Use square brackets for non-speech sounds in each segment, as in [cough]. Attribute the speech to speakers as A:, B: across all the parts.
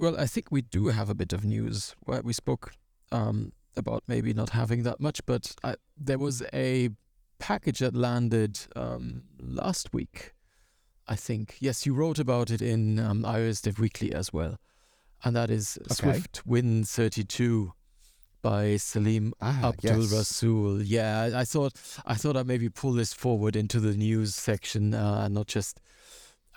A: Well, I think we do have a bit of news. Well, we spoke um, about maybe not having that much, but I, there was a package that landed um, last week. I think yes, you wrote about it in um, iOS Dev Weekly as well, and that is
B: Okay.
A: Swift Win thirty two by Saleem
B: Ah,
A: Abdul
B: yes.
A: Rasool. Yeah, I, I thought I thought I'd maybe pull this forward into the news section, uh, not just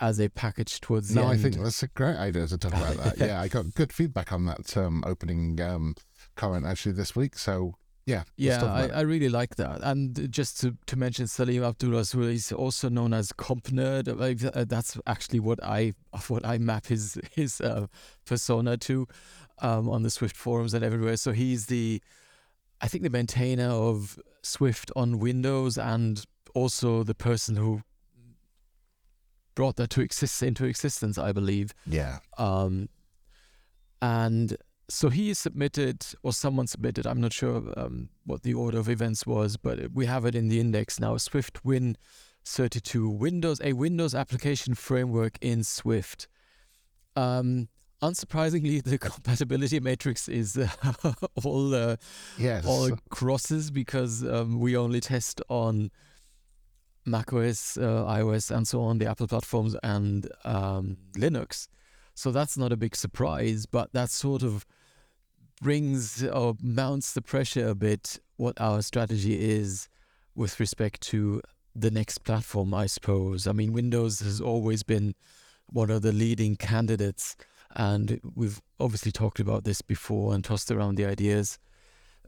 A: as a package towards the
B: No, I think that's a great idea to talk about that. [laughs] yeah, I got good feedback on that um, opening um, comment actually this week. So yeah,
A: Yeah, I. I really like that. And just to, to mention Saleem Abdulrasool, he's also known as compnerd. Uh, That's actually what I [laughs] what I map his [laughs] his uh, persona to um, on the Swift forums and everywhere. So he's the, I think the maintainer of Swift on Windows and also the person who brought that to exist into existence, I believe.
B: yeah,
A: Um, and so he submitted, or someone submitted, I'm not sure um, what the order of events was, but we have it in the index now Swift Win 32 Windows, a Windows application framework in Swift. Um, unsurprisingly, the [laughs] compatibility matrix is uh, [laughs] all uh,
B: yes,
A: all crosses because um, we only test on macOS, uh, iOS, and so on, the Apple platforms, and um, Linux. So that's not a big surprise, but that sort of brings or mounts the pressure a bit what our strategy is with respect to the next platform, I suppose. I mean, Windows has always been one of the leading candidates, and we've obviously talked about this before and tossed around the ideas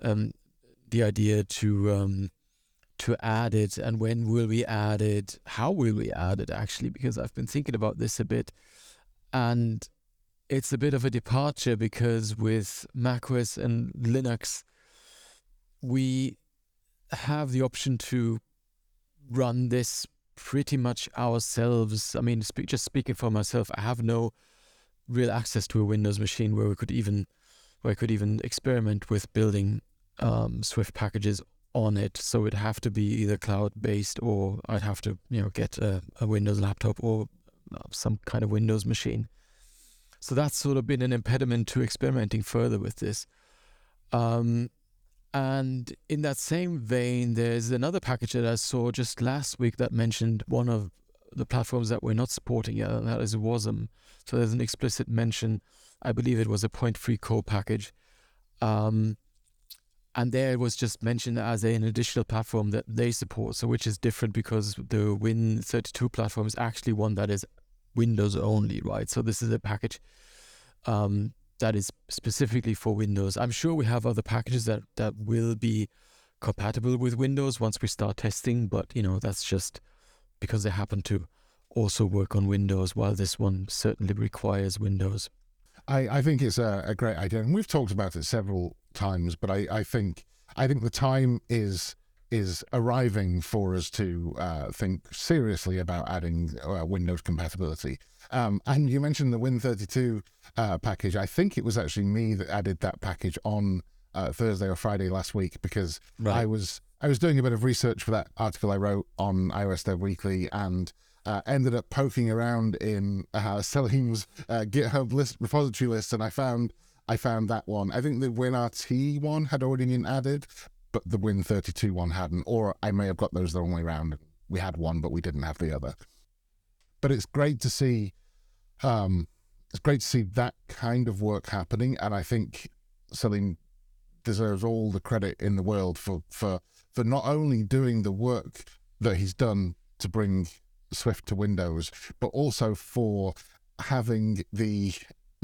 A: um, the idea to um, to add it and when will we add it? How will we add it actually? Because i've been thinking about this a bit and it's a bit of a departure because with macOS and linux we have the option to run this pretty much ourselves. I mean just speaking for myself i have no real access to a windows machine where we could even where i could even experiment with building um, Swift packages on it. So it'd have to be either cloud based or I'd have to, you know, get a, a Windows laptop or uh, some kind of Windows machine. So that's sort of been an impediment to experimenting further with this. Um, and in that same vein, there's another package that I saw just last week that mentioned one of the platforms that we're not supporting yet, and that is WASM. So there's an explicit mention. I believe it was a point free co package. Um, and there it was just mentioned as an additional platform that they support, so which is different because the Win32 platform is actually one that is Windows only, right? So this is a package um, that is specifically for Windows. I'm sure we have other packages that that will be compatible with Windows once we start testing, but you know that's just because they happen to also work on Windows, while this one certainly requires Windows.
B: I, I think it's a, a great idea, and we've talked about it several times. But I, I think I think the time is is arriving for us to uh, think seriously about adding uh, Windows compatibility. Um, and you mentioned the Win32 uh, package. I think it was actually me that added that package on uh, Thursday or Friday last week because
A: Right.
B: I was I was doing a bit of research for that article I wrote on iOS Dev Weekly and uh, ended up poking around in uh, Saleem's uh, GitHub list repository list, and I found I found that one. I think the WinRT one had already been added, but the Win32 one hadn't, or I may have got those the wrong way around. We had one, but we didn't have the other. But it's great to see. Um, it's great to see that kind of work happening, and I think Saleem deserves all the credit in the world for for for not only doing the work that he's done to bring Swift to Windows, but also for having the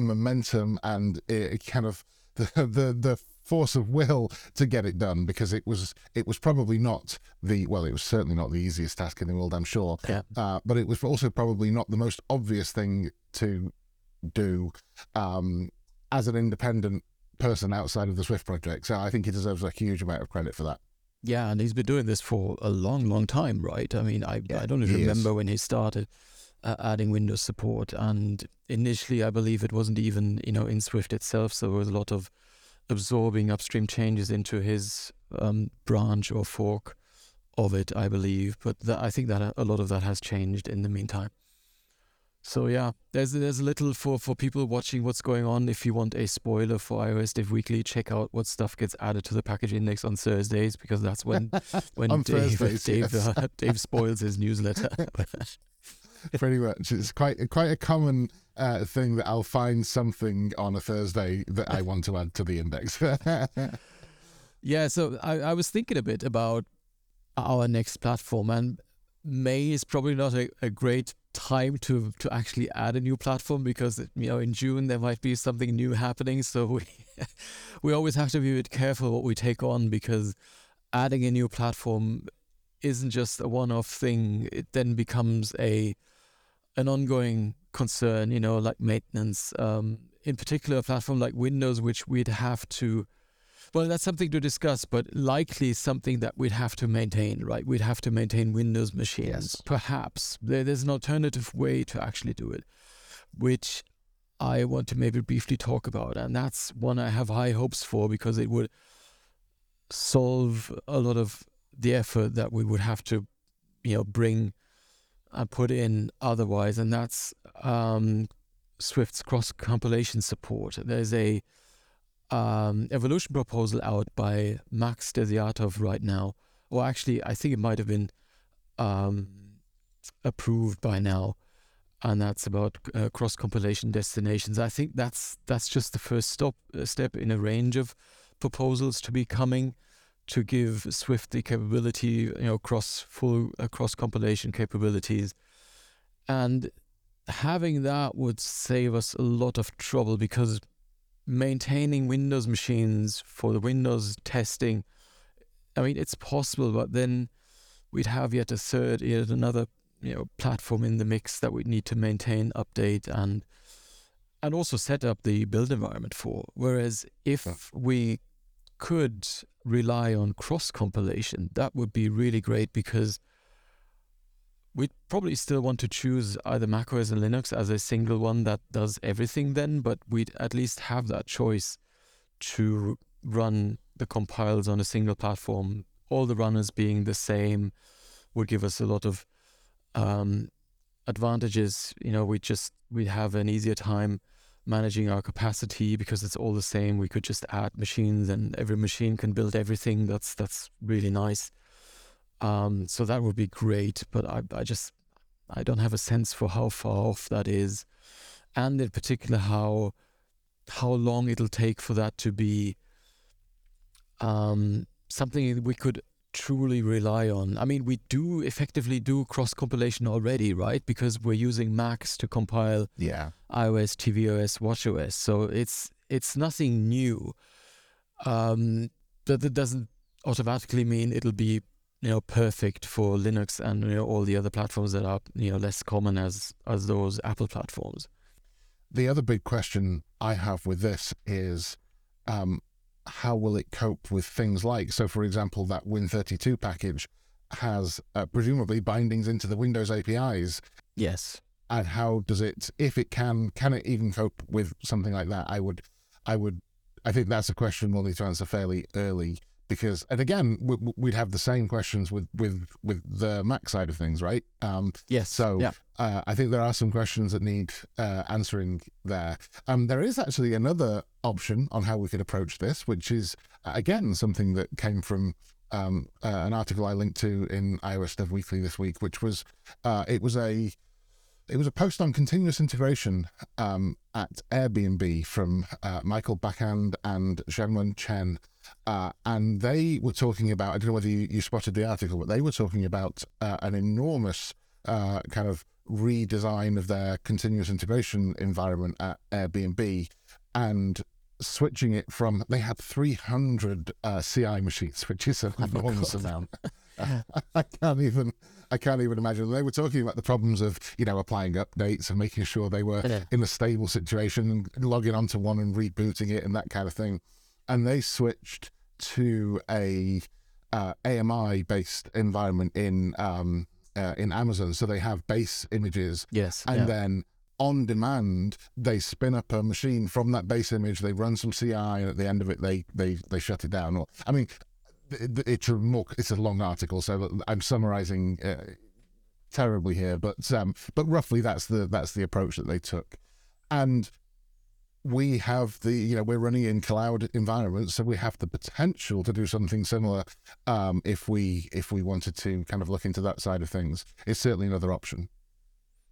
B: momentum and uh, kind of [laughs] the, the the force of will to get it done because it was it was probably not the well it was certainly not the easiest task in the world I'm sure
A: Yeah.
B: uh, but it was also probably not the most obvious thing to do um, as an independent person outside of the Swift project so I think he deserves a huge amount of credit for that
A: Yeah, and he's been doing this for a long, long time, right? I mean, I
B: Yeah,
A: I don't even
B: he is.
A: remember when he started uh, adding Windows support, and initially, I believe it wasn't even you know in Swift itself, so there was a lot of absorbing upstream changes into his um, branch or fork of it, I believe. But that, I think that a- a lot of that has changed in the meantime. So yeah, there's there's a little for for people watching what's going on. If you want a spoiler for iOS Dev Weekly, check out what stuff gets added to the package index on Thursdays because that's when [laughs] when Dave [laughs] Dave,
B: yes.
A: uh, Dave spoils his newsletter. [laughs] [laughs]
B: Pretty much, it's quite quite a common uh, thing that I'll find something on a Thursday that I want to add to the index. [laughs]
A: Yeah, so I, I was thinking a bit about our next platform, and May is probably not a, a great time to to actually add a new platform because you know in June there might be something new happening. So [laughs] we we always have to be a bit careful what we take on because adding a new platform isn't just a one-off thing. It then becomes a an ongoing concern. You know, like maintenance. Um, in particular, a platform like Windows, which we'd have to well, that's something to discuss, but likely something that we'd have to maintain, right? We'd have to maintain Windows machines.
B: Yes.
A: Perhaps there, there's an alternative way to actually do it, which I want to maybe briefly talk about. And that's one I have high hopes for because it would solve a lot of the effort that we would have to, you know, bring and put in otherwise. And that's um, Swift's cross compilation support. There's a um, evolution proposal out by Max Desiatov right now. Or actually, I think it might have been um, approved by now, and that's about uh, cross compilation destinations. I think that's that's just the first stop uh, step in a range of proposals to be coming to give Swift the capability, you know, cross full uh, cross compilation capabilities, and having that would save us a lot of trouble because maintaining Windows machines for the Windows testing, I mean, it's possible, but then we'd have yet a third, yet another, you know, platform in the mix that we'd need to maintain, update, and and also set up the build environment for. Whereas if
B: Yeah.
A: we could rely on cross compilation, that would be really great because we'd probably still want to choose either macOS and Linux as a single one that does everything then, but we'd at least have that choice to run the compiles on a single platform. All the runners being the same would give us a lot of um, advantages. You know, we just we have an easier time managing our capacity because it's all the same. We could just add machines, and every machine can build everything. That's that's really nice. Um, so that would be great, but I, I just I don't have a sense for how far off that is, and in particular how how long it'll take for that to be um, something we could truly rely on. I mean, we do effectively do cross compilation already, right? Because we're using Macs to compile
B: yeah.
A: iOS, tvOS, watchOS. So it's it's nothing new. Um, that that doesn't automatically mean it'll be you know perfect for Linux and you know all the other platforms that are you know less common as as those Apple platforms.
B: The other big question I have with this is um, how will it cope with things like, so for example, that Win32 package has uh, presumably bindings into the Windows APIs.
A: Yes.
B: and how does it if it can can it even cope with something like that i would i would i think that's a question we'll need to answer fairly early because and again we, we'd have the same questions with with with the mac side of things right um
A: Yes.
B: so
A: yeah.
B: uh, I think there are some questions that need uh, answering there. Um, there is actually another option on how we could approach this, which is uh, again something that came from um, uh, an article I linked to in iOS Dev Weekly this week, which was uh, it was a it was a post on continuous integration um, at Airbnb from uh, Michael Bachand and Zhenwen Chen. Uh, and they were talking about, I don't know whether you, you spotted the article, but they were talking about uh, an enormous uh, kind of redesign of their continuous integration environment at Airbnb and switching it from, they had 300 uh, CI machines, which is an enormous amount. [laughs] [laughs] I can't even I can't even imagine. They were talking about the problems of you know applying updates and making sure they were
A: Yeah.
B: in a stable situation and logging onto one and rebooting it and that kind of thing. And they switched to a uh, AMI based environment in um, uh, in Amazon. So they have base images
A: Yes.
B: and
A: yeah.
B: then on demand they spin up a machine from that base image they run some ci and at the end of it they they they shut it down or i mean it's a more it's a long article so i'm summarizing uh, terribly here, but um, but roughly that's the that's the approach that they took, and we have the you know we're running in cloud environments, so we have the potential to do something similar um, if we if we wanted to kind of look into that side of things. It's certainly another option.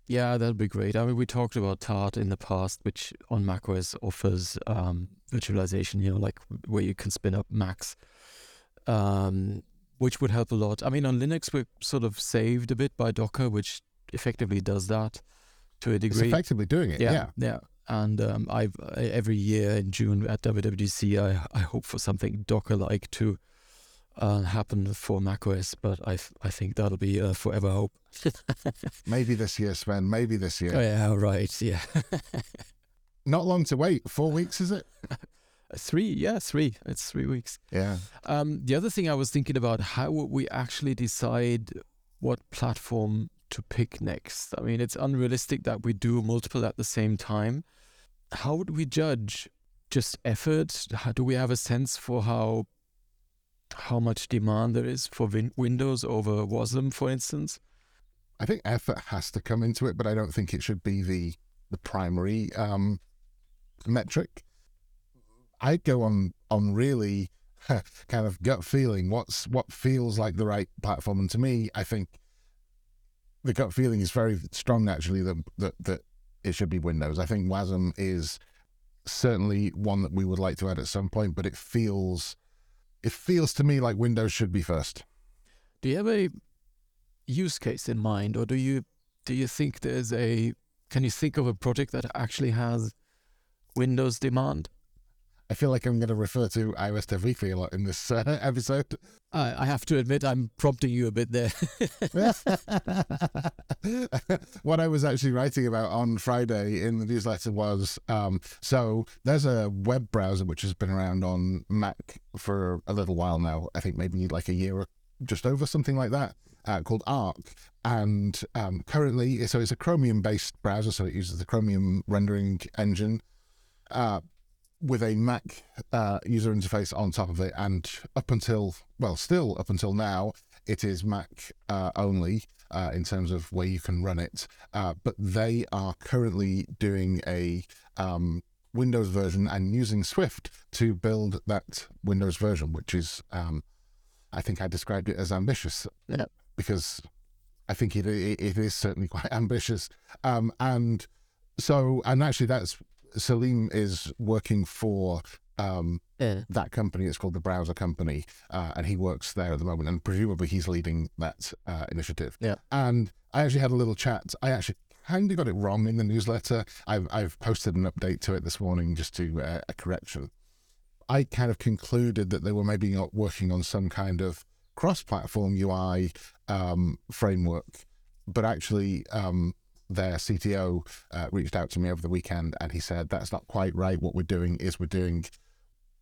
A: Yeah, that'd be great. I mean, we talked about Tart in the past, which on macOS offers um, virtualization, you know, like where you can spin up Macs, um, which would help a lot. I mean, on Linux, we're sort of saved a bit by Docker, which effectively does that to a degree.
B: It's effectively doing it.
A: yeah,
B: Yeah.
A: yeah. And um, I've every year in June at WWDC, I I hope for something Docker-like to uh, happen for macOS, but I I think that'll be a forever hope. [laughs]
B: Maybe this year, Sven. Maybe this year.
A: Oh yeah, right, yeah. [laughs]
B: Not long to wait. Four weeks, is it? [laughs]
A: three, yeah, three. It's three weeks.
B: Yeah.
A: Um, the other thing I was thinking about, how would we actually decide what platform to pick next? I mean, it's unrealistic that we do multiple at the same time. How would we judge just effort? How, do we have a sense for how how much demand there is for win- Windows over WASM, for instance?
B: I think effort has to come into it, but I don't think it should be the the primary um, metric. I go on on really [laughs] kind of gut feeling. What's what feels like the right platform, and to me, I think the gut feeling is very strong. Actually, that that that it should be Windows. I think WASM is certainly one that we would like to add at some point, but it feels it feels to me like Windows should be first.
A: Do you have a use case in mind, or do you do you think there's a can you think of a project that actually has Windows demand?
B: I feel like I'm going to refer to iOS Dev Weekly a lot in this uh, [laughs] episode.
A: I, I have to admit, I'm prompting you a bit there. [laughs]
B: what I was actually writing about on Friday in the newsletter was um, so there's a web browser which has been around on Mac for a little while now. I think maybe like a year or just over, something like that, uh, called Arc. And um, currently, so it's a Chromium based browser, so it uses the Chromium rendering engine. Uh, with a Mac uh, user interface on top of it, and up until well, still up until now, it is Mac uh, only uh, in terms of where you can run it. Uh, but they are currently doing a um, Windows version and using Swift to build that Windows version, which is, um, I think I described it as ambitious
A: Yeah.
B: because I think it it, it is certainly quite [laughs] ambitious. Um, and so, and actually, that's Saleem is working for um,
A: Yeah.
B: that company. It's called the Browser Company, uh, and he works there at the moment. And presumably, he's leading that uh, initiative.
A: Yeah.
B: And I actually had a little chat. I actually kind of got it wrong in the newsletter. I've I've posted an update to it this morning just to uh, a correction. I kind of concluded that they were maybe not working on some kind of cross-platform UI um, framework, but actually um, their CTO uh, reached out to me over the weekend and he said that's not quite right. What we're doing is we're doing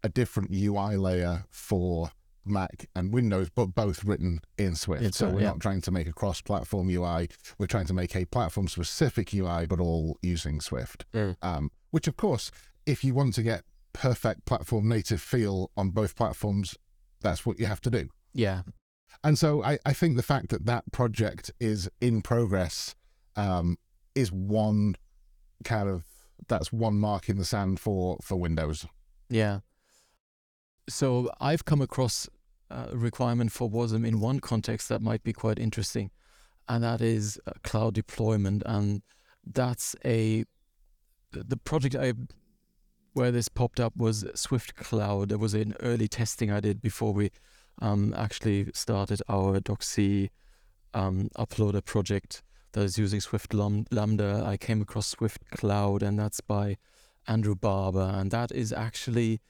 B: a different UI layer for Mac and Windows, but both written in Swift.
A: In
B: so
A: Swift,
B: we're
A: yeah.
B: not trying to make a cross-platform UI. We're trying to make a platform-specific UI, but all using Swift.
A: Mm.
B: Um, which, of course, if you want to get perfect platform native feel on both platforms, that's what you have to do.
A: Yeah.
B: And so I, I think the fact that that project is in progress um, is one kind of that's one mark in the sand for for Windows.
A: Yeah. So I've come across a requirement for WASM in one context that might be quite interesting, and that is uh, cloud deployment. And that's a the project I where this popped up was Swift Cloud. There was an early testing I did before we um, actually started our DocC um, uploader project that is using Swift Lambda. I came across Swift Cloud, and that's by Andrew Barba, and that is actually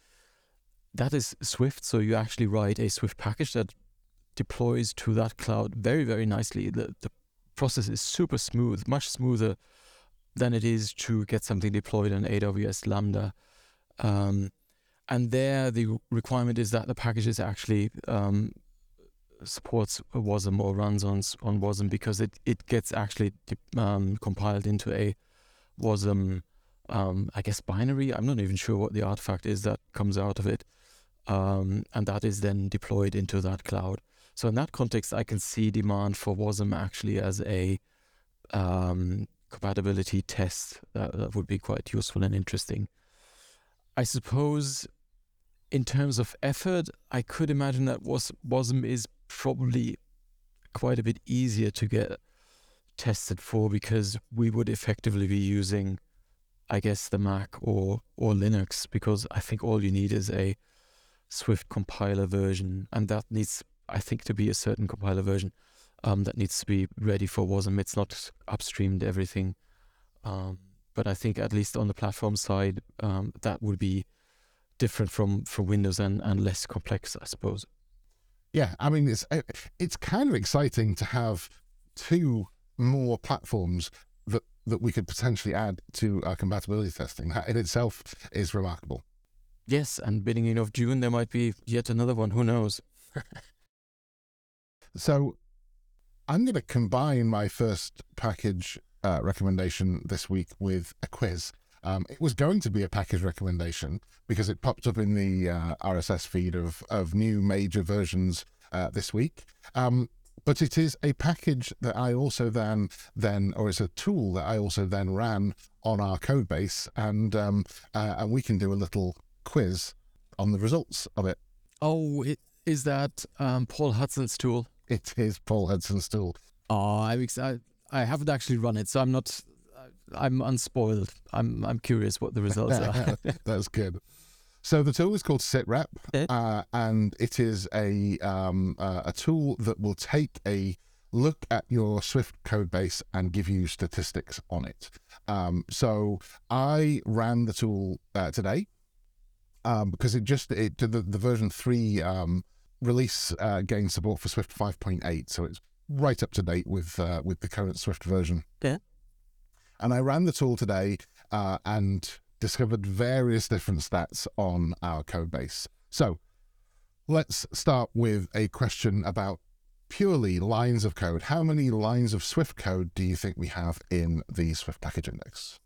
A: that is Swift. So you actually write a Swift package that deploys to that cloud very very nicely. The the process is super smooth, much smoother than it is to get something deployed on AWS Lambda. Um, and there, the requirement is that the package is actually um, supports WASM or runs on on WASM because it, it gets actually um, compiled into a WASM, um, I guess binary. I'm not even sure what the artifact is that comes out of it, um, and that is then deployed into that cloud. So in that context, I can see demand for WASM actually as a um, compatibility test that, that would be quite useful and interesting. I suppose in terms of effort, I could imagine that was WASM is probably quite a bit easier to get tested for because we would effectively be using, I guess, the Mac or or Linux because I think all you need is a Swift compiler version, and that needs, I think, to be a certain compiler version um, that needs to be ready for WASM. It's not upstreamed everything, um, but I think at least on the platform side, um, that would be different from from Windows and and less complex, I suppose.
B: Yeah, I mean it's eh, it's kind of exciting to have two more platforms that that we could potentially add to our compatibility testing. That in itself is remarkable.
A: Yes, and beginning of June there might be yet another one. Who knows? [laughs]
B: so, I'm going to combine my first package uh, recommendation this week with a quiz. Um, it was going to be a package recommendation because it popped up in the uh, RSS feed of of new major versions uh, this week. Um, but it is a package that I also then then or it's a tool that I also then ran on our code base, and um, uh, and we can do a little quiz on the results of it.
A: Oh, it, is that um, Paul Hudson's tool?
B: It is Paul Hudson's tool.
A: Oh, I, I I haven't actually run it, so I'm not. I'm unspoiled. I'm I'm curious what the results [laughs] are. [laughs]
B: That's good. So the tool is called SitRep, uh, and it is a um, uh, a tool that will take a look at your Swift code base and give you statistics on it. Um, so I ran the tool uh, today um, because it just it the, the version three um, release uh, gained support for Swift 5.8, so it's right up to date with uh, with the current Swift version.
A: Yeah.
B: And I ran the tool today uh, and discovered various different stats on our code base. So let's start with a question about purely lines of code. How many lines of Swift code do you think we have in the Swift package index?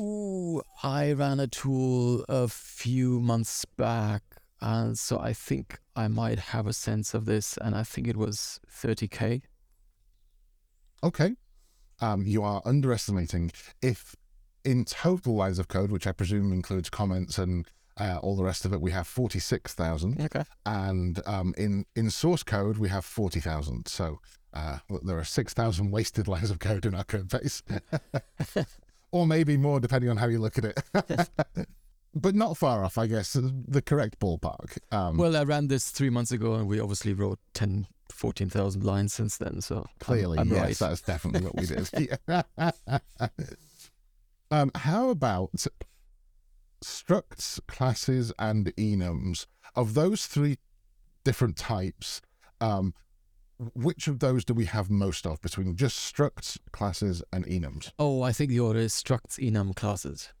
A: Ooh, I ran a tool a few months back, and so I think I might have a sense of this, and I think it was 30k.
B: Okay. Um, you are underestimating. If in total lines of code, which I presume includes comments and uh, all the rest of it, we have 46,000.
A: Okay.
B: And um, in, in source code, we have 40,000. So uh, there are 6,000 wasted lines of code in our code base. [laughs] or maybe more, depending on how you look at it. [laughs] but not far off, I guess, the correct ballpark.
A: Um, well, I ran this three months ago, and we obviously wrote 10, 14,000 lines since then. So
B: clearly, I'm, I'm yes, right. that's definitely what we did. [laughs] [laughs] Um, how about structs, classes, and enums? Of those three different types, um, which of those do we have most of between just structs, classes, and enums?
A: Oh, I think the order is structs, enum, classes.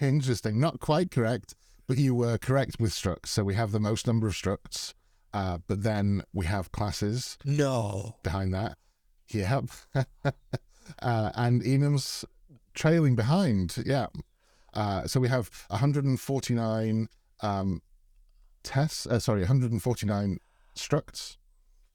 B: Interesting. Not quite correct, but you were correct with structs. So we have the most number of structs, uh, but then we have classes.
A: No.
B: Behind that. Yep. [laughs] uh, and enums trailing behind. Yeah. Uh, so we have 149 um, tests. Uh, sorry, 149 structs,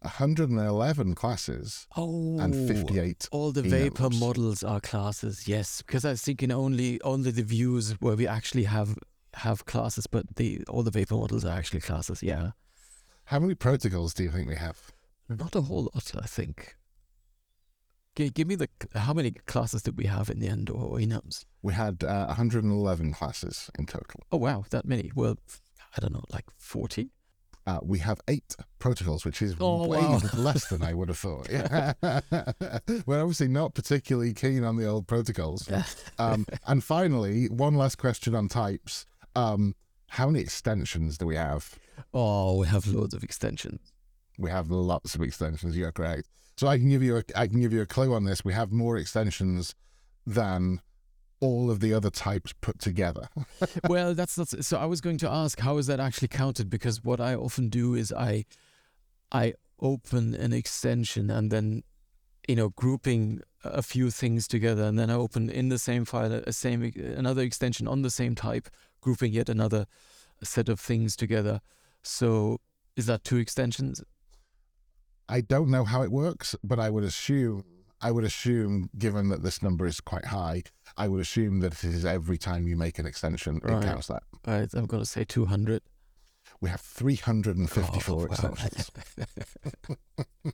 B: 111 classes,
A: oh,
B: and 58.
A: All the vapor models are classes. Yes, because I was thinking only only the views where we actually have have classes, but the all the vapor models are actually classes. Yeah.
B: How many protocols do you think we have?
A: Not a whole lot, I think. Give me the how many classes did we have in the end, or enums?
B: We had uh, 111 classes in total.
A: Oh wow, that many. Well, I don't know, like 40.
B: Uh, we have eight protocols, which is oh, way wow. [laughs] less than I would have thought. Yeah. [laughs] We're obviously not particularly keen on the old protocols. um, and finally, one last question on types. Um, how many extensions do we have?
A: Oh, we have loads of extensions.
B: We have lots of extensions. You're correct. So I can give you a I can give you a clue on this. We have more extensions than all of the other types put together. [laughs]
A: well, that's not so I was going to ask how is that actually counted because what I often do is I I open an extension and then you know grouping a few things together and then I open in the same file a same another extension on the same type grouping yet another set of things together. So is that two extensions?
B: I don't know how it works, but I would assume I would assume, given that this number is quite high, I would assume that it is every time you make an extension,
A: Right.
B: it counts that.
A: Right, I'm going to say 200.
B: We have 354
A: Oh, wow.
B: extensions. [laughs] [laughs]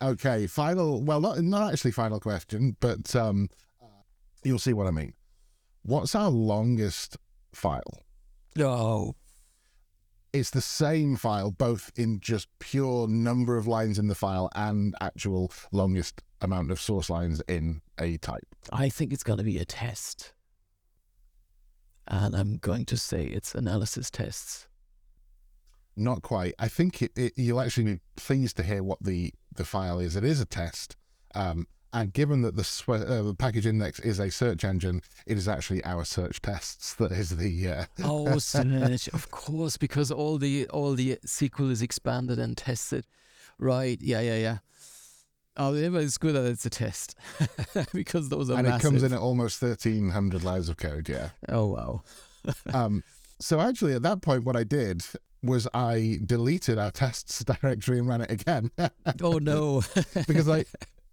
B: Okay, final. Well, not not actually final question, but um, you'll see what I mean. What's our longest file?
A: No.
B: It's the same file, both in just pure number of lines in the file and actual longest amount of source lines in a type.
A: I think it's going to be a test. And I'm going to say it's analysis tests.
B: Not quite. I think it, it, you'll actually be pleased to hear what the, the file is. It is a test. Um, and given that the, sw- uh, package index is a search engine, it is actually our search tests that is the. Uh,
A: Oh, [laughs] search, of course, because all the all the SQL is expanded and tested. Right? Yeah, yeah, yeah. Oh, yeah, but it's good that it's a test [laughs] because those are
B: and it comes in at almost 1,300 lines of code. Yeah.
A: Oh wow. [laughs]
B: um, so actually, at that point, what I did was I deleted our tests directory and ran it again
A: Oh no.
B: because I,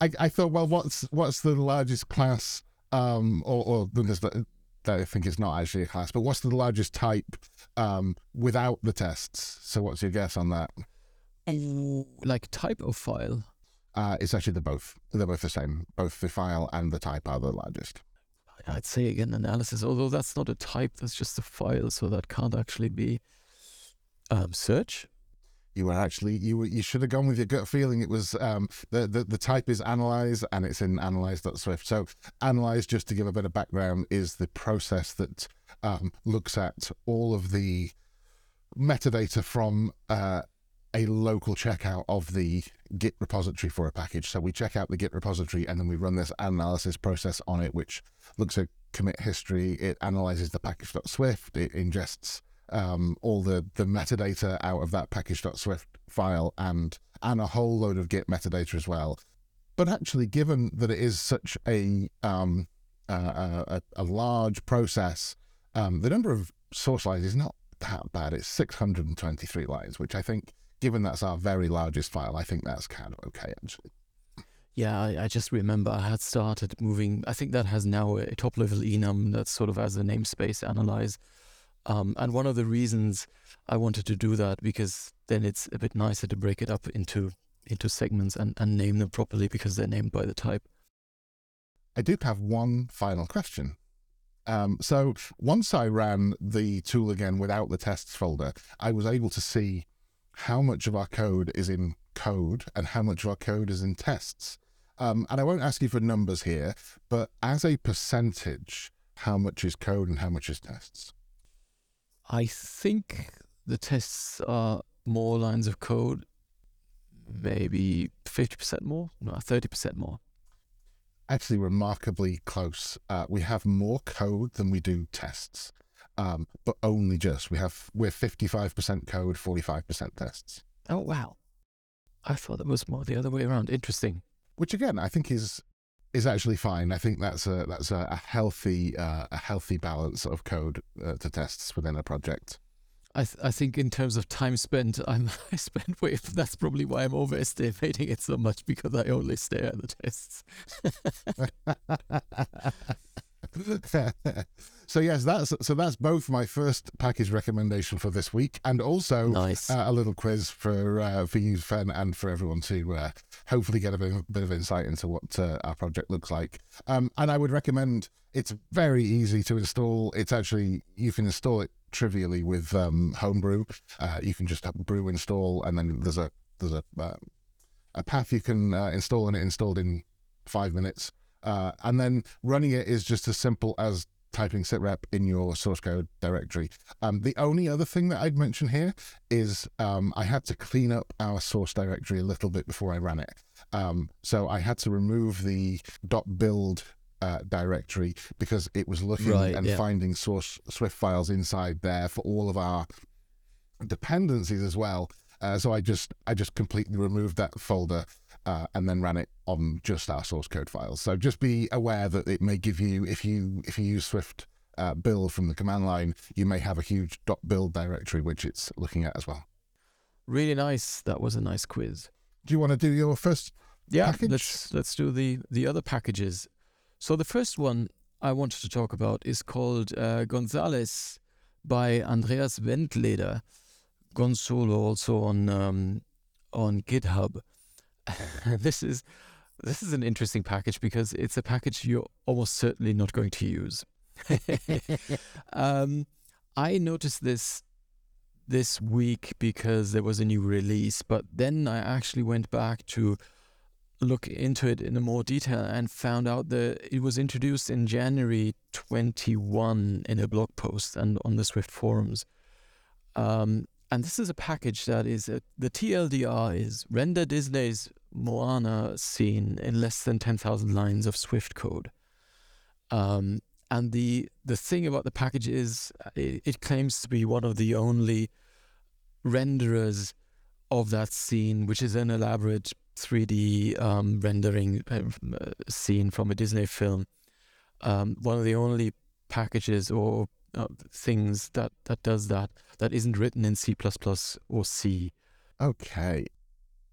B: I, I thought, well, what's what's the largest class? Um, or, or there's the- I think it's not actually a class, but what's the largest type um, without the tests? So what's your guess on that?
A: like type of file.
B: Uh, it's actually the both. They're both the same. Both the file and the type are the largest.
A: I'd say again analysis, although that's not a type, that's just a file, so that can't actually be um, search.
B: You were actually you were, you should have gone with your gut feeling. It was um, the, the the type is analyze and it's in analyze.swift. So analyze, just to give a bit of background, is the process that um, looks at all of the metadata from uh, a local checkout of the Git repository for a package. So we check out the Git repository and then we run this analysis process on it, which looks at commit history. It analyzes the package.swift. It ingests um, all the, the metadata out of that package.swift file and and a whole load of Git metadata as well. But actually, given that it is such a um, a, a large process, um, the number of source lines is not that bad. It's 623 lines, which I think, given that's our very largest file, I think that's kind of okay actually.
A: Yeah, I, I just remember I had started moving. I think that has now a top level enum that sort of has a namespace analyze. Um, and one of the reasons I wanted to do that because then it's a bit nicer to break it up into into segments and, and name them properly because they're named by the type.
B: I do have one final question. Um, so once I ran the tool again without the tests folder, I was able to see how much of our code is in code and how much of our code is in tests. Um, and I won't ask you for numbers here, but as a percentage, how much is code and how much is tests?
A: I think the tests are more lines of code, maybe 50% more, no, 30% more.
B: Actually, remarkably close. Uh, we have more code than we do tests, um, but only just. We have we're fifty five percent code, forty five percent tests.
A: Oh, wow. I thought it was more the other way around. Interesting.
B: which again I think is is actually fine. I think that's a that's a, a healthy uh, a healthy balance of code uh, to tests within a project.
A: I th- I think in terms of time spent, I'm [laughs] I spend way. That's probably why I'm overestimating it so much because I only stare at the tests. [laughs] [laughs]
B: so yes, that's so that's both my first package recommendation for this week, and also
A: nice.
B: uh, a little quiz for uh, for you, Sven, and for everyone to uh, hopefully get a bit, of- bit of insight into what uh, our project looks like. Um, and I would recommend it's very easy to install. It's actually you can install it trivially with um, Homebrew. Uh, you can just have brew install, and then there's a there's a uh, a path you can uh, install, and it installed in five minutes. Uh, and then running it is just as simple as typing sitrep in your source code directory. Um, the only other thing that I'd mention here is um, I had to clean up our source directory a little bit before I ran it. Um, so I had to remove the .build uh, directory because it was looking
A: Right,
B: and
A: yeah.
B: finding source Swift files inside there for all of our dependencies as well. Uh, so I just I just completely removed that folder uh, and then ran it on just our source code files. So just be aware that it may give you if you if you use Swift uh, build from the command line, you may have a huge .build directory which it's looking at as well.
A: really nice. That was a nice quiz.
B: do you want to do your first
A: yeah,
B: package?
A: let's let's do the the other packages. So the first one I wanted to talk about is called uh, Gonzales by Andreas Wendleder. Gon Solo also on um, on GitHub. [laughs] this is this is an interesting package because it's a package you're almost certainly not going to use. [laughs] um, I noticed this this week because there was a new release, but then I actually went back to look into it in more detail and found out that it was introduced in January 21 in a blog post and on the Swift forums. Um, and this is a package that is a, the TLDR is render Disney's Moana scene in less than 10,000 lines of Swift code. Um, and the the thing about the package is it, it claims to be one of the only renderers of that scene, which is an elaborate 3D um, rendering uh, scene from a Disney film. Um, one of the only packages or uh, things that, that does that that isn't written in C or C.
B: Okay.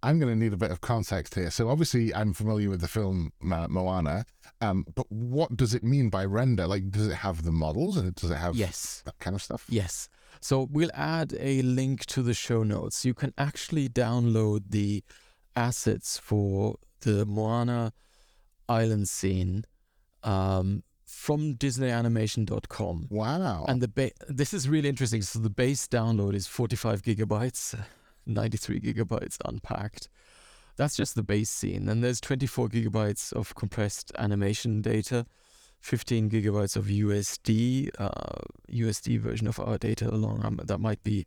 B: I'm going to need a bit of context here. So obviously, I'm familiar with the film uh, Moana, um, but what does it mean by render? Like, does it have the models and does it have
A: yes
B: that kind of stuff?
A: Yes. So we'll add a link to the show notes. You can actually download the assets for the Moana island scene um, from DisneyAnimation.com.
B: Wow!
A: And the ba- this is really interesting. So the base download is 45 gigabytes, [laughs] 93 gigabytes unpacked. That's just the base scene. And there's 24 gigabytes of compressed animation data, 15 gigabytes of USD, uh, USD version of our data along. Um, that might be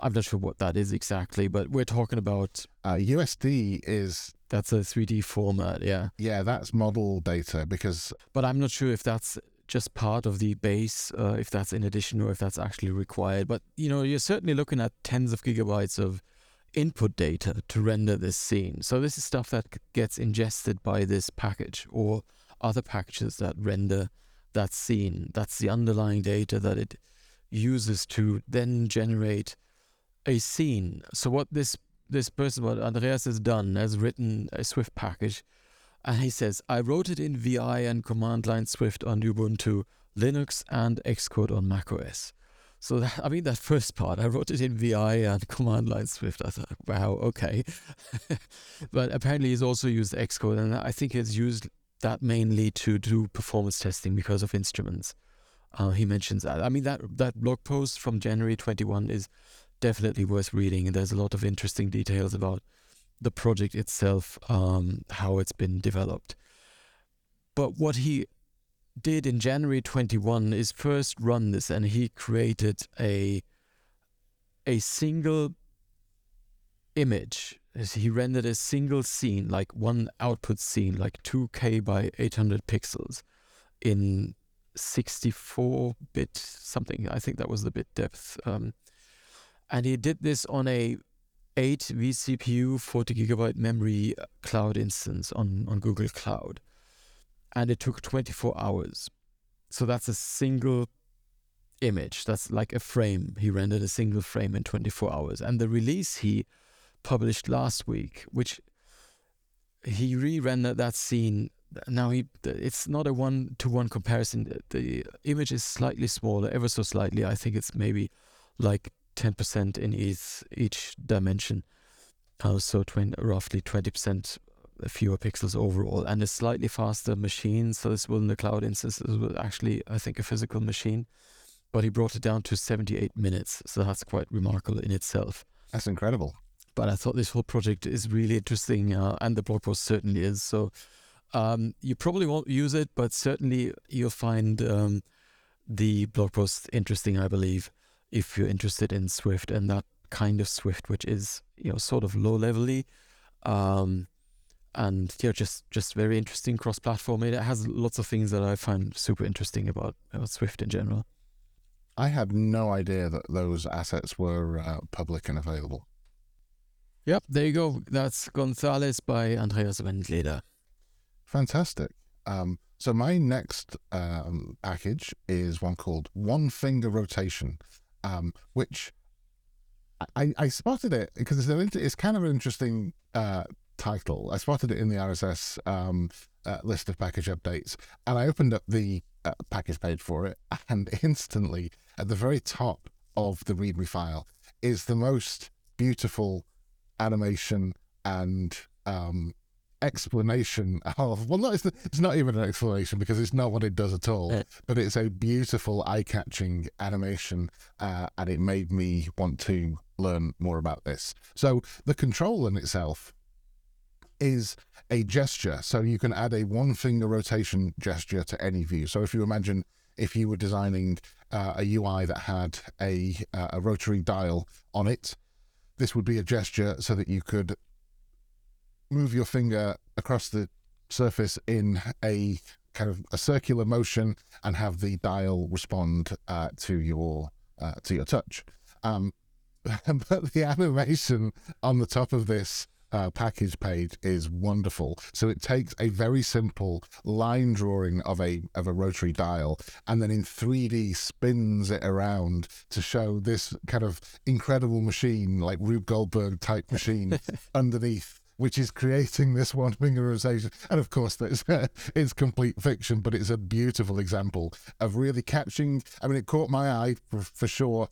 A: I'm not sure what that is exactly, but we're talking about
B: uh, USD is
A: that's a 3D format, yeah.
B: Yeah, that's model data because.
A: But I'm not sure if that's just part of the base, uh, if that's in addition or if that's actually required. But you know, you're certainly looking at tens of gigabytes of input data to render this scene. So this is stuff that gets ingested by this package or other packages that render that scene. That's the underlying data that it uses to then generate a scene. So what this this person, what Andreas has done, has written a Swift package, and he says, I wrote it in VI and command line Swift on Ubuntu, Linux, and Xcode on macOS. So that, I mean that first part, I wrote it in VI and [laughs] command line Swift. I thought, wow, okay. [laughs] but apparently he's also used Xcode, and I think he's used that mainly to do performance testing because of instruments. Uh, he mentions that. I mean that that blog post from January 21 is definitely worth reading. And there's a lot of interesting details about the project itself, um, how it's been developed. But what he did in January 21 is first run this, and he created a a single image. He rendered a single scene, like one output scene, like 2K by 800 pixels, in 64 bit something. I think that was the bit depth. Um, and he did this on a 8 vCPU 40 gigabyte memory uh, cloud instance on, on Google Cloud. And it took 24 hours. So that's a single image. That's like a frame. He rendered a single frame in 24 hours. And the release he published last week, which he re-rendered that scene. Now he, it's not a one-to-one comparison. The image is slightly smaller, ever so slightly. I think it's maybe like 10% in each, each dimension. Uh, so 20, roughly 20% fewer pixels overall and a slightly faster machine. So this wasn't a cloud instance. This was actually, I think, a physical machine. But he brought it down to 78 minutes. So that's quite remarkable in itself.
B: That's incredible.
A: But I thought this whole project is really interesting, uh, and the blog post certainly is. So um, you probably won't use it, but certainly you'll find um, the blog post interesting, I believe if you're interested in Swift and that kind of Swift, which is you know sort of low levely, um, and yeah, just just very interesting cross platform. It has lots of things that I find super interesting about, about Swift in general.
B: I had no idea that those assets were uh, public and available.
A: Yep, there you go. That's Gonzales by Andreas Wendleder.
B: Fantastic. Um, so my next um, package is one called One Finger Rotation um, which I, I spotted it because it's an it's kind of an interesting uh, title. I spotted it in the RSS um, uh, list of package updates, and I opened up the uh, package page for it, [laughs] and instantly at the very top of the README file is the most beautiful animation and um, explanation of well, not it's, it's not even an explanation because it's not what it does at all,
A: Yeah.
B: but it's a beautiful, eye-catching animation, uh, and it made me want to learn more about this. So the control in itself is a gesture, so you can add a one-finger rotation gesture to any view. So if you imagine if you were designing uh, a UI that had a uh, a rotary dial on it, this would be a gesture so that you could move your finger across the surface in a kind of a circular motion and have the dial respond uh, to your uh, to your touch. Um, [laughs] but the animation on the top of this uh, package page is wonderful. So it takes a very simple line drawing of a of a rotary dial and then in 3D spins it around to show this kind of incredible machine, like Rube Goldberg type machine [laughs] underneath. Which is creating this one finger and of course, that's [laughs] it's complete fiction, but it's a beautiful example of really catching. I mean, it caught my eye for, for sure,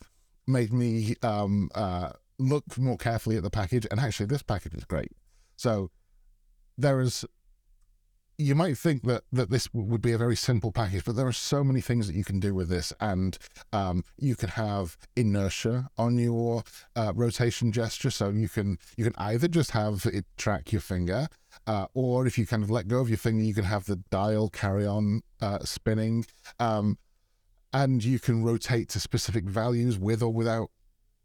B: made me um, uh, look more carefully at the package. And actually, this package is great. So there is. You might think that that this would be a very simple package, but there are so many things that you can do with this, and um, you can have inertia on your uh, rotation gesture. So you can you can either just have it track your finger, uh, or if you kind of let go of your finger, you can have the dial carry on uh, spinning. Um, and you can rotate to specific values with or without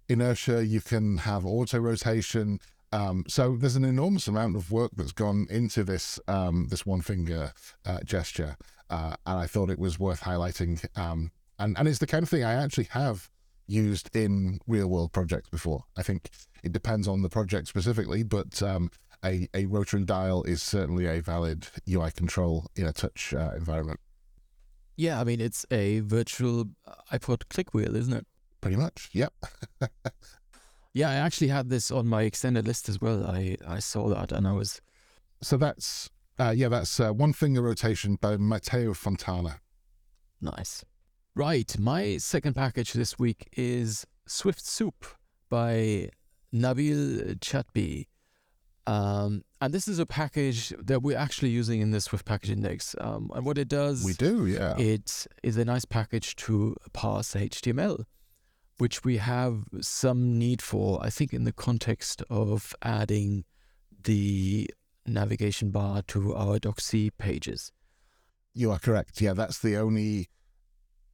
B: inertia. You can have auto rotation. Um, so there's an enormous amount of work that's gone into this um, this one finger uh, gesture, uh, and I thought it was worth highlighting. Um, and and it's the kind of thing I actually have used in real world projects before. I think it depends on the project specifically, but um, a a rotary dial is certainly a valid UI control in a touch uh, environment.
A: Yeah, I mean it's a virtual uh, iPod click wheel, isn't it?
B: Pretty much. Yep. [laughs]
A: Yeah, I actually had this on my extended list as well. I I saw that and I was
B: So that's uh, yeah, that's uh, OneFingerRotation by Matteo Fontana.
A: nice. Right, my second package this week is SwiftSoup by Nabil Chatbi. Um, and this is a package that we're actually using in the Swift Package Index. Um, and what it does,
B: We do, yeah.
A: it is a nice package to parse HTML, which we have some need for, I think, in the context of adding the navigation bar to our DocC pages.
B: You are correct. Yeah, that's the only.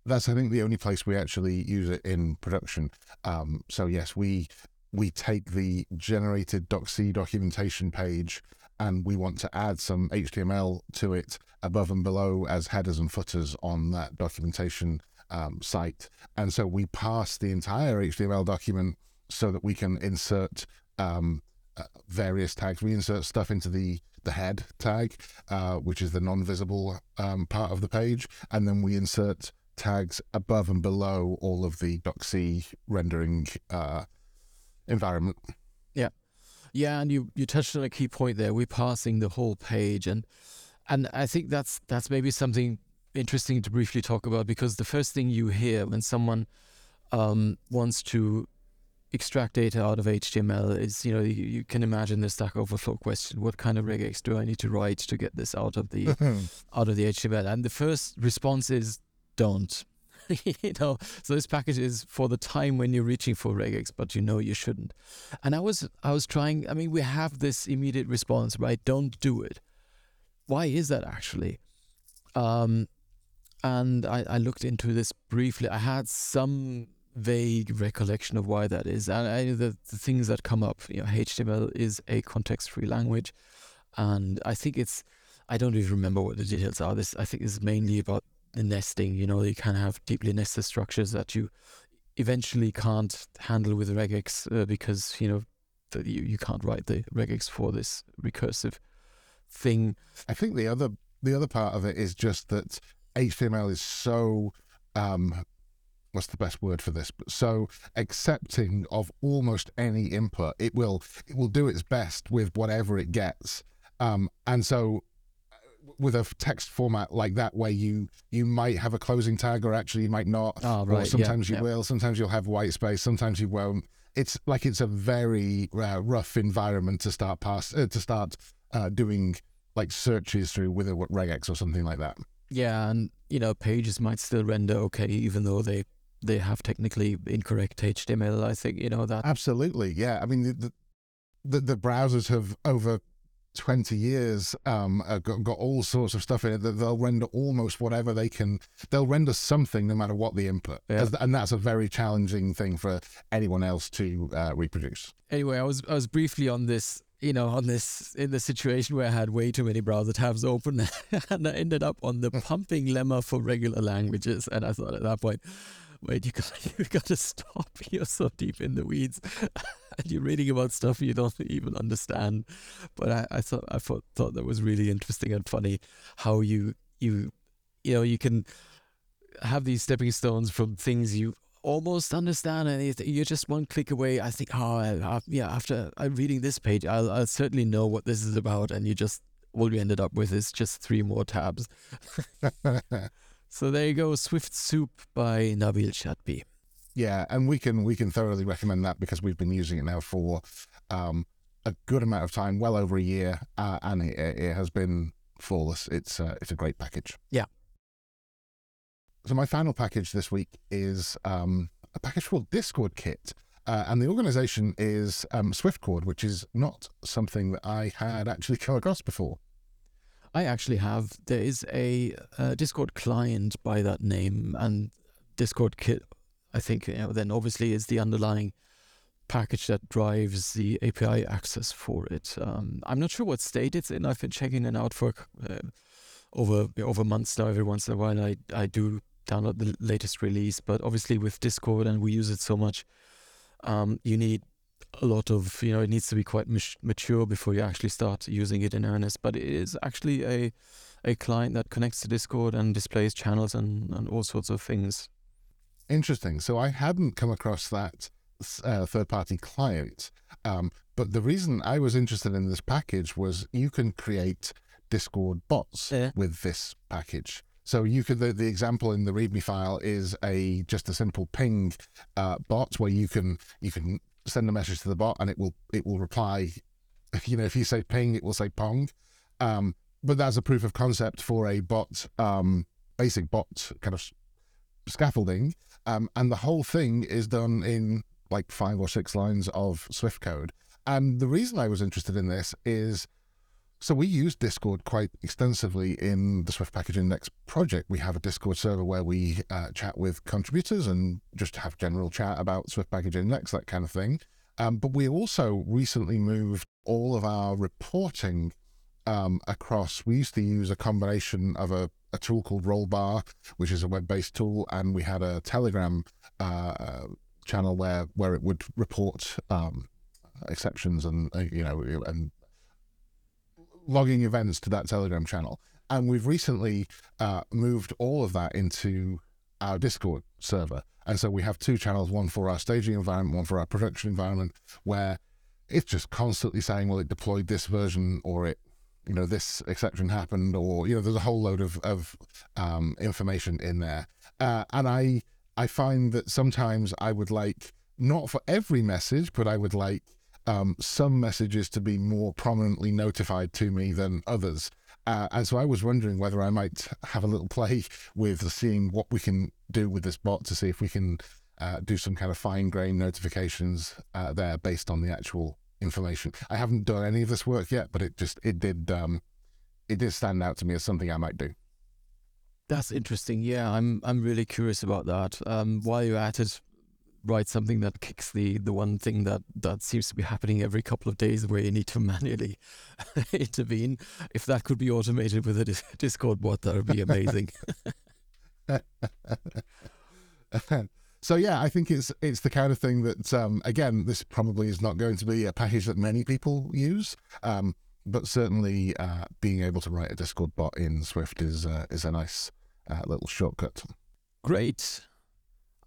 B: That's I think the only place we actually use it in production. Um, so yes, we we take the generated DocC documentation page and we want to add some HTML to it above and below as headers and footers on that documentation um, site. And so we parse the entire HTML document so that we can insert um, uh, various tags. We insert stuff into the the head tag, uh, which is the non-visible um, part of the page, and then we insert tags above and below all of the DocC rendering uh, environment.
A: Yeah, yeah, and you you touched on a key point there. We're passing the whole page, and and I think that's that's maybe something interesting to briefly talk about because the first thing you hear when someone um, wants to extract data out of HTML is you know you, you can imagine the Stack Overflow question: What kind of regex do I need to write to get this out of the [laughs] out of the HTML? And the first response is don't. [laughs] you know, so this package is for the time when you're reaching for regex, but you know you shouldn't. And I was I was trying. I mean, we have this immediate response, right? Don't do it. Why is that actually? Um, and I, I looked into this briefly. I had some vague recollection of why that is, and I, the the things that come up. You know, HTML is a context-free language, and I think it's. I don't even remember what the details are. This I think is mainly about the nesting. You know, you can have deeply nested structures that you eventually can't handle with regex uh, because you know that you, you can't write the regex for this recursive thing.
B: I think the other the other part of it is just that HTML is so um, what's the best word for this? But so accepting of almost any input. It will it will do its best with whatever it gets. Um, and so uh, with a text format like that where you you might have a closing tag or actually you might not
A: Oh, right.
B: or sometimes
A: yeah,
B: you will sometimes you'll have white space sometimes you won't it's like it's a very uh, rough environment to start pass uh, to start uh, doing like searches through with a regex or something like that
A: Yeah, and you know, pages might still render okay, even though they they have technically incorrect HTML. I think you know that.
B: Absolutely, yeah. I mean, the the, the browsers have over twenty years um, uh, got, got all sorts of stuff in it that they'll render almost whatever they can. They'll render something no matter what the input,
A: Yeah.
B: And that's a very challenging thing for anyone else to uh, reproduce.
A: Anyway, I was I was briefly on this, you know, on this in the situation where I had way too many browser tabs open, [laughs] and I ended up on the pumping lemma for regular languages, and I thought at that point. Wait, you got [laughs] you got to stop. [laughs] You're so deep in the weeds, and you're reading about stuff you don't even understand. But I, I thought I thought, thought that was really interesting and funny how you you you know you can have these stepping stones from things you almost understand and you're just one click away i think oh I, I, yeah after i'm reading this page I'll, I'll certainly know what this is about and you just all you ended up with is just three more tabs [laughs] so there you go SwiftSoup by Nabil Chatbi
B: yeah, and we can we can thoroughly recommend that because we've been using it now for um, a good amount of time, well over a year, uh, and it, it has been flawless. It's uh, it's a great package.
A: Yeah.
B: So my final package this week is um, a package called DiscordKit. Uh, and the organization is um, Swiftcord, which is not something that I had actually come across before.
A: i actually have there is a, uh discord client by that name and DiscordKit i think you know then obviously is the underlying package that drives the API access for it. Um, I'm not sure what state it's in. I've been checking it out for uh, over over months now. Every once in a while, I I do download the latest release, but obviously with Discord and we use it so much, um, you need a lot of you know it needs to be quite mat- mature before you actually start using it in earnest. But it is actually a a client that connects to Discord and displays channels and, and all sorts of things.
B: Interesting. So I hadn't come across that uh, third party client. Um, but the reason I was interested in this package was you can create Discord bots
A: Yeah.
B: with this package. So you could the, the example in the README file is a just a simple ping uh, bot where you can you can send a message to the bot and it will it will reply. [laughs] You know, if you say ping, it will say pong. Um, but that's a proof of concept for a bot, um, basic bot kind of scaffolding. Um, and the whole thing is done in like five or six lines of Swift code. And the reason I was interested in this is so we use Discord quite extensively in the Swift Package Index project. We have a Discord server where we uh, chat with contributors and just have general chat about Swift Package Index, that kind of thing. Um, but we also recently moved all of our reporting um, across. We used to use a combination of a, a tool called Rollbar, which is a web-based tool, and we had a Telegram uh, channel where where it would report um, exceptions and uh, you know and logging events to that Telegram channel. And we've recently uh, moved all of that into our Discord server. And so we have two channels, one for our staging environment, one for our production environment, where it's just constantly saying, well, it deployed this version or it, you know, this exception happened or, you know, there's a whole load of, of um, information in there. Uh, and I, I find that sometimes I would like, not for every message, but I would like um, some messages to be more prominently notified to me than others. Uh, and so I was wondering whether I might have a little play [laughs] with seeing what we can do with this bot to see if we can uh, do some kind of fine grained notifications uh, there based on the actual information. I haven't done any of this work yet, but it just it did um, it did stand out to me as something I might do.
A: That's interesting. Yeah, I'm I'm really curious about that. Um, while you're at it, write something that kicks the the one thing that that seems to be happening every couple of days, where you need to [laughs] manually [laughs] intervene. If that could be automated with a dis- [laughs] Discord bot, that would be amazing.
B: so yeah, I think it's it's the kind of thing that um, again, this probably is not going to be a package that many people use, um, but certainly uh, being able to write a Discord bot in Swift is uh, is a nice uh, little shortcut.
A: Great.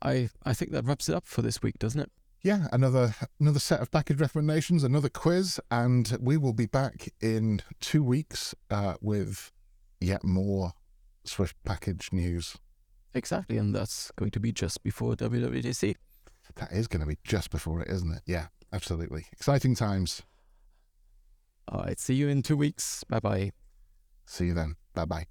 A: I I think that wraps it up for this week, doesn't it?
B: Yeah, another another set of package recommendations, another quiz, and we will be back in two weeks uh, with yet more Swift package news.
A: Exactly, and that's going to be just before WWDC.
B: That is going to be just before it, isn't it? Yeah, absolutely. Exciting times.
A: All right, see you in two weeks. Bye bye.
B: See you then. Bye bye.